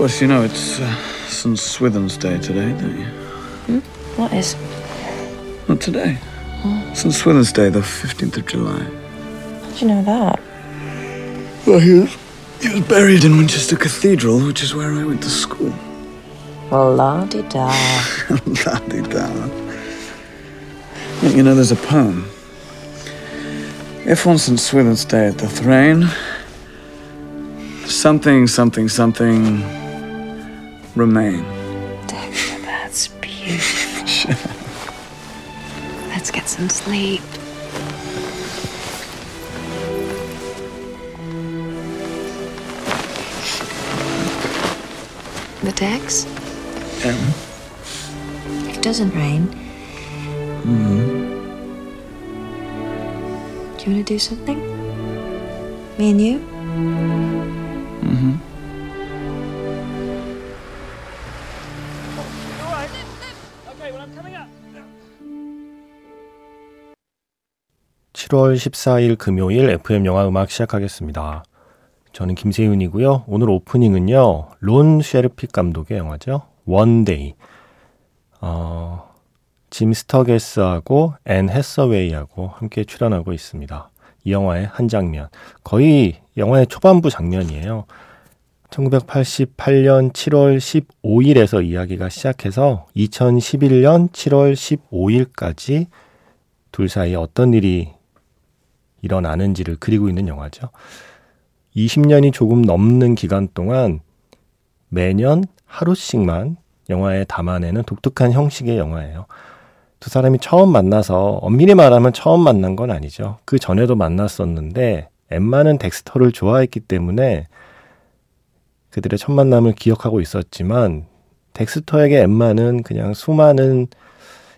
course, you know it's uh, St. Swithin's Day today, don't you? Hmm? What is? Not today. St. Swithin's Day, the 15th of July. How do you know that? Well, he was, he was buried in Winchester Cathedral, which is where I went to school. Well, la di da. La-di-da. You know, there's a poem. If on St. Swithin's Day at the Throne, something, something, something remain. That's beautiful. Let's get some sleep. The Dex? Um, It doesn't rain. Mm. Do you want to do something? Me and you? 칠월 14일 금요일 FM 영화 음악 시작하겠습니다. 저는 김세윤이고요. 오늘 오프닝은요. 론 쉐르픽 감독의 영화죠. One Day. 어, 짐 스터게스하고 앤 해서웨이하고 함께 출연하고 있습니다. 이 영화의 한 장면. 거의 영화의 초반부 장면이에요. 1988년 7월 15일에서 이야기가 시작해서 2011년 7월 15일까지 둘 사이에 어떤 일이 일어나는지를 그리고 있는 영화죠. 20년이 조금 넘는 기간 동안 매년 하루씩만 영화에 담아내는 독특한 형식의 영화예요. 두 사람이 처음 만나서 엄밀히 말하면 처음 만난 건 아니죠. 그 전에도 만났었는데 엠마는 덱스터를 좋아했기 때문에 그들의 첫 만남을 기억하고 있었지만 덱스터에게 엠마는 그냥 수많은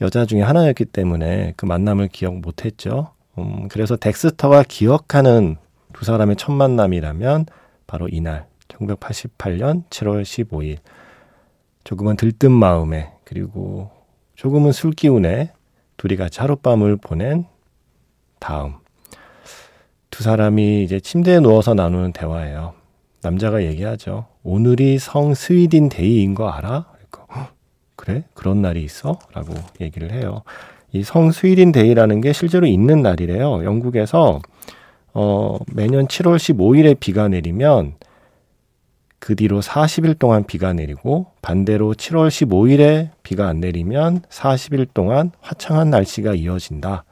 여자 중에 하나였기 때문에 그 만남을 기억 못했죠. 음, 그래서 덱스터가 기억하는 두 사람의 첫 만남이라면 바로 이날 1988년 7월 15일 조금은 들뜬 마음에 그리고 조금은 술 기운에 둘이 같이 하룻밤을 보낸 다음 두 사람이 이제 침대에 누워서 나누는 대화예요. 남자가 얘기하죠. 오늘이 성 스위딘 데이인 거 알아? 그러니까, "헉, 그래? 그런 날이 있어? 라고 얘기를 해요. 이 성 스위딘 Day라는 게 실제로 있는 날이래요. 영국에서 어, 매년 7월 15일에 비가 내리면 그 뒤로 40일 동안 비가 내리고 반대로 7월 15일에 비가 안 내리면 40일 동안 화창한 날씨가 이어진다.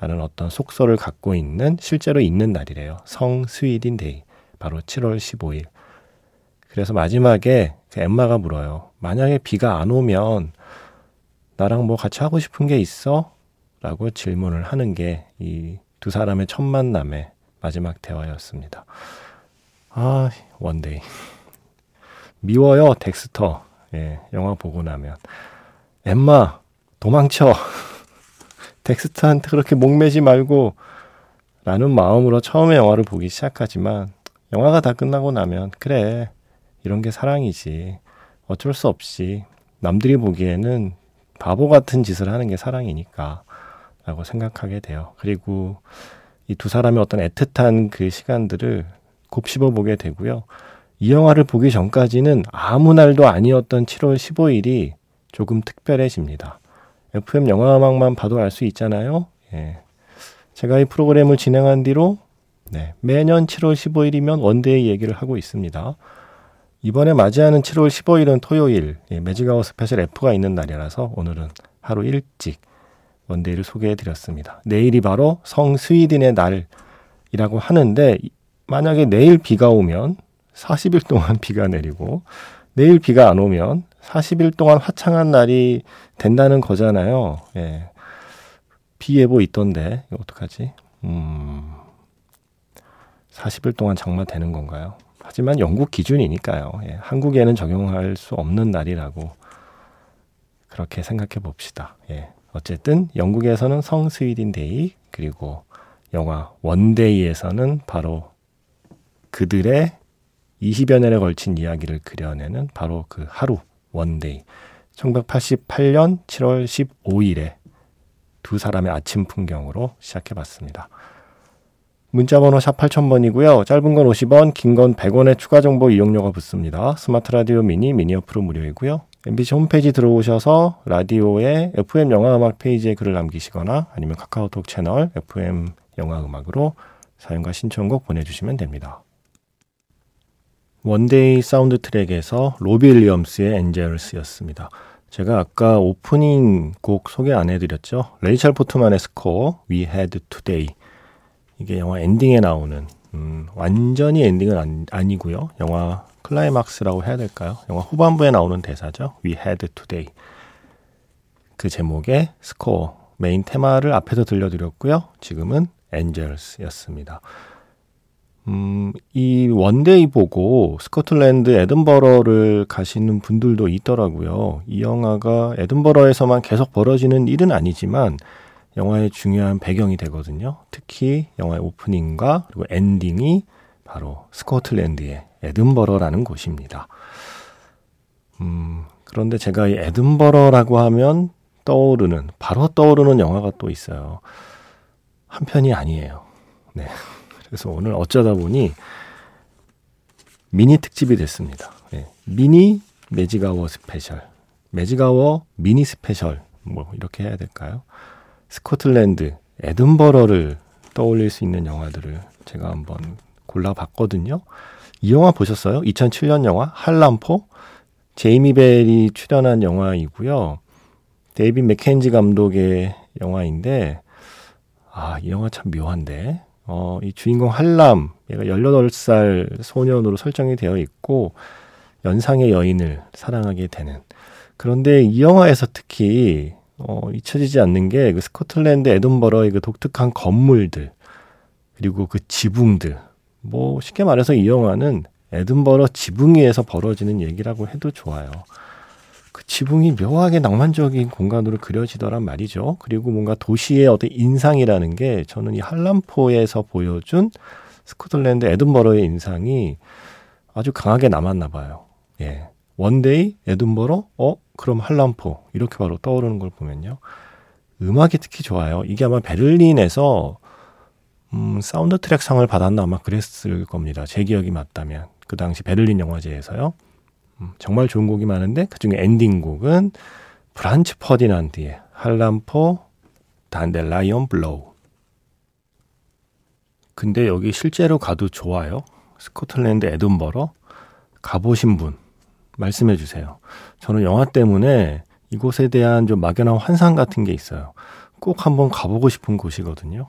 라는 어떤 속설을 갖고 있는 실제로 있는 날이래요. 성 스위딘 Day. 바로 7월 15일. 그래서 마지막에 그 엠마가 물어요. 만약에 비가 안 오면 나랑 뭐 같이 하고 싶은 게 있어? 라고 질문을 하는 게 이 두 사람의 첫 만남의 마지막 대화였습니다. 아, One Day. 미워요, 덱스터. 예, 영화 보고 나면. 엠마, 도망쳐. 덱스터한테 그렇게 목매지 말고. 라는 마음으로 처음에 영화를 보기 시작하지만, 영화가 다 끝나고 나면, 그래. 이런 게 사랑이지. 어쩔 수 없이. 남들이 보기에는 바보 같은 짓을 하는 게 사랑이니까. 라고 생각하게 돼요. 그리고 이 두 사람의 어떤 애틋한 그 시간들을 곱씹어 보게 되고요. 이 영화를 보기 전까지는 아무 날도 아니었던 7월 15일이 조금 특별해집니다. FM 영화음악만 봐도 알 수 있잖아요. 예. 제가 이 프로그램을 진행한 뒤로 네, 매년 7월 15일이면 One Day 얘기를 하고 있습니다. 이번에 맞이하는 7월 15일은 토요일, 예, Magic Hour Special F가 있는 날이라서 오늘은 하루 일찍 One Day를 소개해 드렸습니다. 내일이 바로 성 스위딘의 날이라고 하는데 만약에 내일 비가 오면 40일 동안 비가 내리고 내일 비가 안 오면 40일 동안 화창한 날이 된다는 거잖아요. 예. 비 예보 있던데 이거 어떡하지? 음. 40일 동안 장마 되는 건가요? 하지만 영국 기준이니까요. 예. 한국에는 적용할 수 없는 날이라고 그렇게 생각해 봅시다. 예. 어쨌든 영국에서는 성 스위딘 Day 그리고 영화 One Day에서는 바로 그들의 20여 년에 걸친 이야기를 그려내는 바로 그 하루 One Day 1988년 7월 15일에 두 사람의 아침 풍경으로 시작해 봤습니다. 문자번호 샵 8000번이고요. 짧은 건 50원, 긴 건 100원의 추가 정보 이용료가 붙습니다. 스마트 라디오 미니, 미니 어플은 무료이고요. MBC 홈페이지 들어오셔서 라디오의 FM 영화음악 페이지에 글을 남기시거나 아니면 카카오톡 채널 FM 영화음악으로 사연과 신청곡 보내주시면 됩니다. One Day 사운드 트랙에서 로비 윌리엄스의 Angels였습니다. 제가 아까 오프닝 곡 소개 안 해드렸죠. 레이첼 포트만의 스코어 We Had Today 이게 영화 엔딩에 나오는 음, 완전히 엔딩은 아니, 고요 영화 클라이막스라고 해야 될까요? 영화 후반부에 나오는 대사죠. We had today. 그 제목의 스코어, 메인 테마를 앞에서 들려드렸고요. 지금은 Angels였습니다. 음, 이 One Day 보고 스코틀랜드 에든버러를 가시는 분들도 있더라고요. 이 영화가 에든버러에서만 계속 벌어지는 일은 아니지만 영화의 중요한 배경이 되거든요. 특히 영화의 오프닝과 그리고 엔딩이 바로 스코틀랜드의 에든버러라는 곳입니다. 음, 그런데 제가 이 에든버러라고 하면 떠오르는, 바로 떠오르는 영화가 또 있어요. 한 편이 아니에요. 네. 그래서 오늘 어쩌다 보니 미니 특집이 됐습니다. 네. 미니 magic hour special. Magic hour 미니 special. 뭐, 이렇게 해야 될까요? 스코틀랜드, 에든버러를 떠올릴 수 있는 영화들을 제가 한번 골라봤거든요. 이 영화 보셨어요? 2007년 영화 Hallam Foe 제이미 벨이 출연한 영화이고요. 데이빗 맥켄지 감독의 영화인데 아, 이 영화 참 묘한데. 어, 이 주인공 한람, 얘가 18살 소년으로 설정이 되어 있고 연상의 여인을 사랑하게 되는. 그런데 이 영화에서 특히 어, 잊혀지지 않는 게 그 스코틀랜드 에든버러의 그 독특한 건물들 그리고 그 지붕들 뭐 쉽게 말해서 이 영화는 에든버러 지붕 위에서 벌어지는 얘기라고 해도 좋아요. 그 지붕이 묘하게 낭만적인 공간으로 그려지더란 말이죠. 그리고 뭔가 도시의 어떤 인상이라는 게 저는 이 Hallam Foe에서 보여준 스코틀랜드 에든버러의 인상이 아주 강하게 남았나 봐요. 예. One Day 에든버러 어 그럼 Hallam Foe 이렇게 바로 떠오르는 걸 보면요. 음악이 특히 좋아요. 이게 아마 베를린에서 음, 사운드 트랙 상을 받았나 아마 그랬을 겁니다. 제 기억이 맞다면 그 당시 베를린 영화제에서요. 음, 정말 좋은 곡이 많은데 그 중에 엔딩곡은 프란츠 퍼디난드의 Hallam Foe Dandelion Blow. 근데 여기 실제로 가도 좋아요. 스코틀랜드 에든버러 가보신 분 말씀해 주세요. 저는 영화 때문에 이곳에 대한 좀 막연한 환상 같은 게 있어요. 꼭 한번 가보고 싶은 곳이거든요.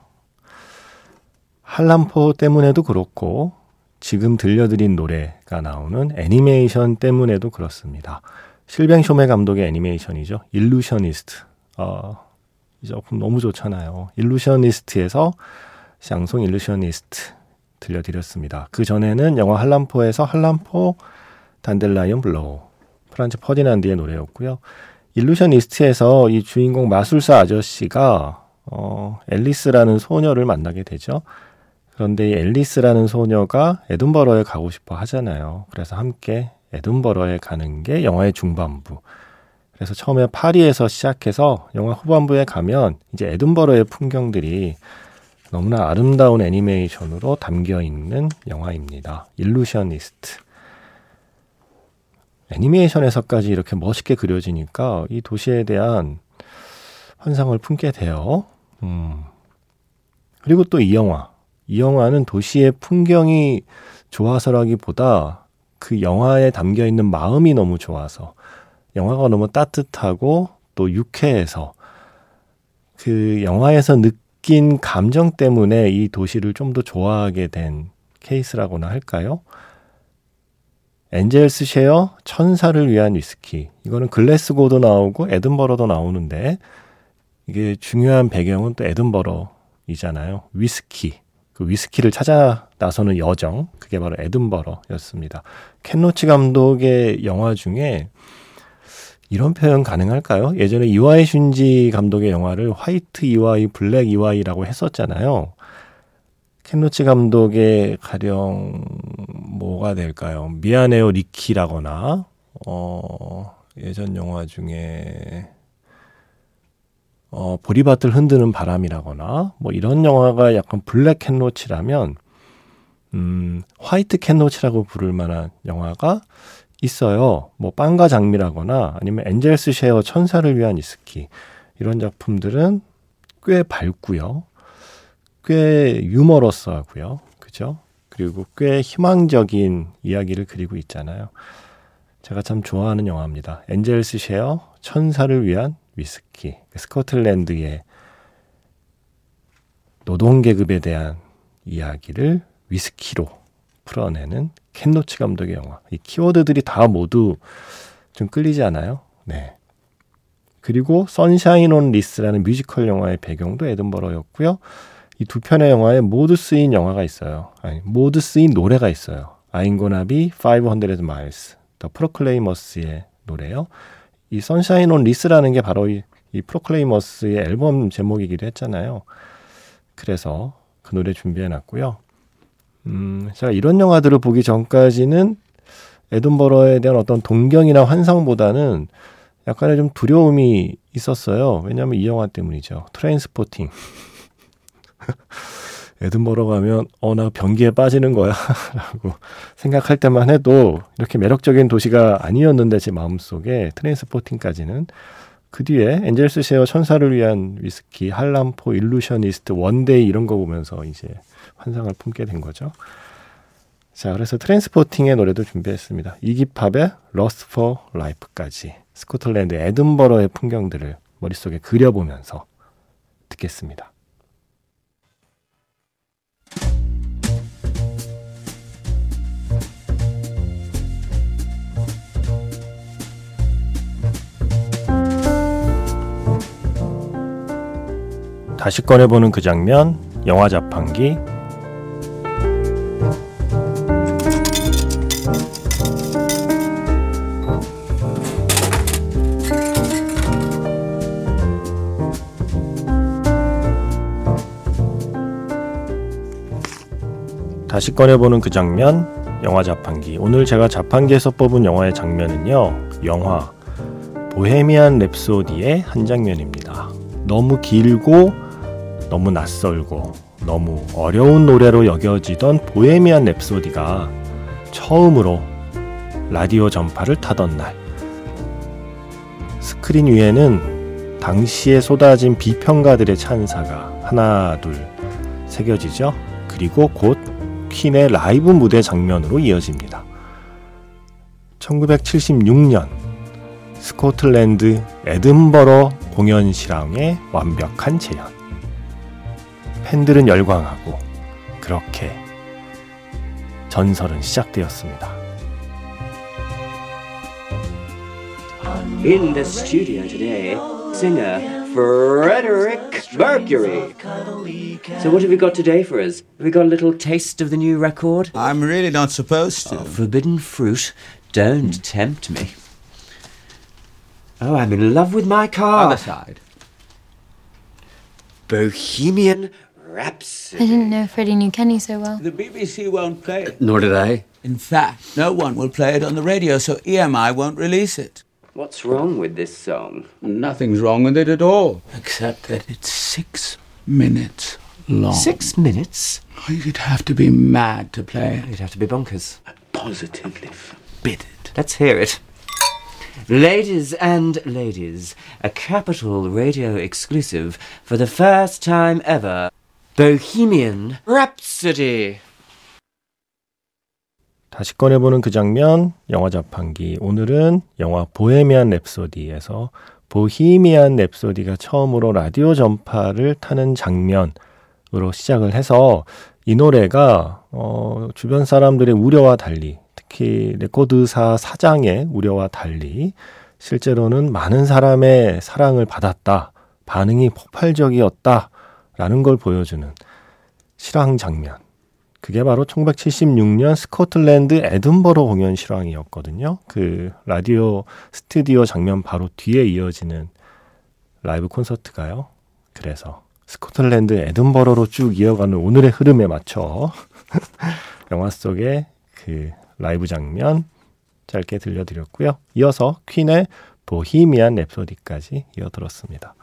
Hallam Foe 때문에도 그렇고 지금 들려드린 노래가 나오는 애니메이션 때문에도 그렇습니다. 실뱅 쇼메 감독의 애니메이션이죠. Illusionist. 어, 이 작품 너무 좋잖아요. Illusionist에서 샹송 Illusionist 들려드렸습니다. 그 전에는 영화 Hallam Foe에서 Hallam Foe Dandelion Blow, 프란츠 퍼디난드의 노래였고요. 일루션이스트에서 이 주인공 마술사 아저씨가 어, 앨리스라는 소녀를 만나게 되죠. 그런데 이 앨리스라는 소녀가 에든버러에 가고 싶어 하잖아요. 그래서 함께 에든버러에 가는 게 영화의 중반부. 그래서 처음에 파리에서 시작해서 영화 후반부에 가면 이제 에든버러의 풍경들이 너무나 아름다운 애니메이션으로 담겨 있는 영화입니다. 일루셔니스트. 애니메이션에서까지 이렇게 멋있게 그려지니까 이 도시에 대한 환상을 품게 돼요. 음. 그리고 또 이 영화. 이 영화는 도시의 풍경이 좋아서라기보다 그 영화에 담겨 있는 마음이 너무 좋아서 영화가 너무 따뜻하고 또 유쾌해서 그 영화에서 느낀 감정 때문에 이 도시를 좀 더 좋아하게 된 케이스라고나 할까요? Angels' Share 천사를 위한 위스키. 이거는 글래스고도 나오고 에든버러도 나오는데 이게 중요한 배경은 또 에든버러이잖아요. 위스키. 그 위스키를 찾아 나서는 여정. 그게 바로 에든버러였습니다. 켄 로치 감독의 영화 중에 이런 표현 가능할까요? 예전에 이와이 슌지 감독의 영화를 white 이와이, black 이와이라고 했었잖아요. 켄 로치 감독의 가령 뭐가 될까요? 미안해요 리키라거나 어 예전 영화 중에 어, 보리밭을 흔드는 바람이라거나 뭐 이런 영화가 약간 black 켄 로치라면 음, white 켄 로치라고 부를 만한 영화가 있어요. 뭐 빵과 장미라거나 아니면 Angels' Share 천사를 위한 위스키 이런 작품들은 꽤 밝고요. 꽤 유머러스하고요. 그죠? 그리고 꽤 희망적인 이야기를 그리고 있잖아요. 제가 참 좋아하는 영화입니다. 엔젤스 쉐어 천사를 위한 위스키. 스코틀랜드의 노동계급에 대한 이야기를 위스키로 풀어내는 켄노치 감독의 영화. 이 키워드들이 다 모두 좀 끌리지 않아요? 네. 그리고 Sunshine on Leith라는 뮤지컬 영화의 배경도 에든버러였고요. 이 두 편의 영화에 모두 쓰인 영화가 있어요. 아니, 모두 쓰인 노래가 있어요. I'm Gonna Be 500 miles. 더 프로클레이머스의 노래요. 이 Sunshine on Leith라는 게 바로 이, 이 프로클레이머스의 앨범 제목이기도 했잖아요. 그래서 그 노래 준비해 놨고요. 음, 제가 이런 영화들을 보기 전까지는 에든버러에 대한 어떤 동경이나 환상보다는 약간의 좀 두려움이 있었어요. 왜냐하면 이 영화 때문이죠. Trainspotting. 에든버러 가면 어 나 변기에 빠지는 거야라고 생각할 때만 해도 이렇게 매력적인 도시가 아니었는데 제 마음속에 Trainspotting까지는 그 뒤에 Angels' Share 천사를 위한 위스키, Hallam Foe, Illusionist, One Day 이런 거 보면서 이제 환상을 품게 된 거죠. 자, 그래서 Trainspotting의 노래도 준비했습니다. 이기팝의 Lust for Life까지 스코틀랜드 에든버러의 풍경들을 머릿속에 그려보면서 듣겠습니다. 다시 꺼내보는 그 장면, 영화 자판기. 다시 꺼내보는 그 장면, 영화 자판기. 오늘 제가 자판기에서 뽑은 영화의 장면은요, 영화 Bohemian Rhapsody의 한 장면입니다. 너무 길고 너무 낯설고 너무 어려운 노래로 여겨지던 Bohemian Rhapsody가 처음으로 라디오 전파를 타던 날 스크린 위에는 당시에 쏟아진 비평가들의 찬사가 하나 둘 새겨지죠. 그리고 곧 퀸의 라이브 무대 장면으로 이어집니다. 1976년 스코틀랜드 에든버러 공연 실황의 완벽한 재현. 팬들은 열광하고 그렇게 전설은 시작되었습니다. In the studio today, singer Frederick Mercury. So, what have you got today for us? Have we got a little taste of the new record? I'm really not supposed to. Oh, forbidden fruit. Don't tempt me. Oh, I'm in love with my car. Other side. Bohemian Rhapsody. I didn't know Freddie knew Kenny so well. The BBC won't play it. Nor did I. In fact, no one will play it on the radio, so EMI won't release it. What's wrong with this song? Nothing's wrong with it at all, except that it's six minutes long. Six minutes? Oh, You'd have to be mad to play it. You'd have to be bonkers. Positively forbid it. Let's hear it. Ladies and ladies, a Capital Radio exclusive for the first time ever Bohemian Rhapsody. 다시 꺼내보는 그 장면, 영화 자판기. 오늘은 영화 보헤미안 랩소디에서 보히미안 랩소디가 처음으로 라디오 전파를 타는 장면으로 시작을 해서 이 노래가 어, 주변 사람들의 우려와 달리 특히 레코드사 사장의 우려와 달리 실제로는 많은 사람의 사랑을 받았다. 반응이 폭발적이었다 라는 걸 보여주는 실황 장면. 그게 바로 1976년 스코틀랜드 에든버러 공연 실황이었거든요. 그 라디오 스튜디오 장면 바로 뒤에 이어지는 라이브 콘서트가요. 그래서 스코틀랜드 에든버러로 쭉 이어가는 오늘의 흐름에 맞춰 영화 속의 그 라이브 장면 짧게 들려드렸고요. 이어서 퀸의 보헤미안 랩소디까지 이어들었습니다.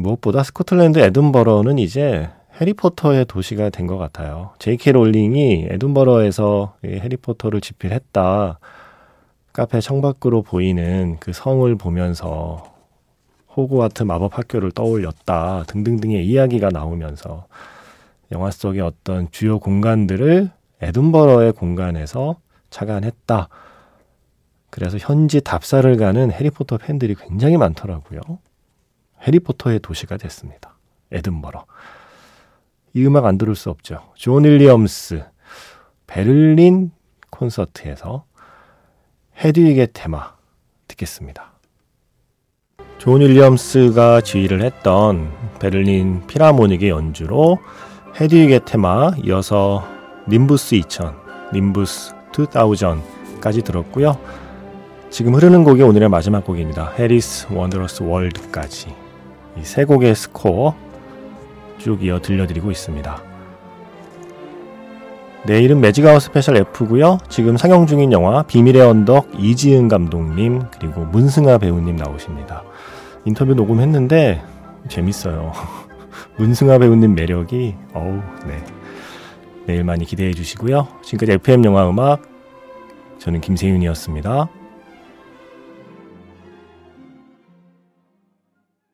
무엇보다 스코틀랜드 에든버러는 이제 해리포터의 도시가 된 것 같아요. J.K. 롤링이 에든버러에서 해리포터를 집필했다. 카페 창밖으로 보이는 그 성을 보면서 호그와트 마법 학교를 떠올렸다 등등등의 이야기가 나오면서 영화 속의 어떤 주요 공간들을 에든버러의 공간에서 착안했다. 그래서 현지 답사를 가는 해리포터 팬들이 굉장히 많더라고요. 해리포터의 도시가 됐습니다. 에든버러. 이 음악 안 들을 수 없죠. 존 윌리엄스 베를린 콘서트에서 헤드윅의 테마 듣겠습니다. 존 윌리엄스가 지휘를 했던 베를린 필하모닉의 연주로 헤드윅의 테마 이어서 님부스 2000, 님부스 2000까지 들었고요. 지금 흐르는 곡이 오늘의 마지막 곡입니다. Harry's Wondrous World까지 이 세 곡의 스코어 쭉 이어 들려드리고 있습니다. 내일은 매직아워 스페셜 F고요. 지금 상영 중인 영화 비밀의 언덕 이지은 감독님 그리고 문승아 배우님 나오십니다. 인터뷰 녹음했는데 재밌어요. 문승아 배우님 매력이 어우 네. 내일 많이 기대해 주시고요. 지금까지 FM 영화 음악 저는 김세윤이었습니다.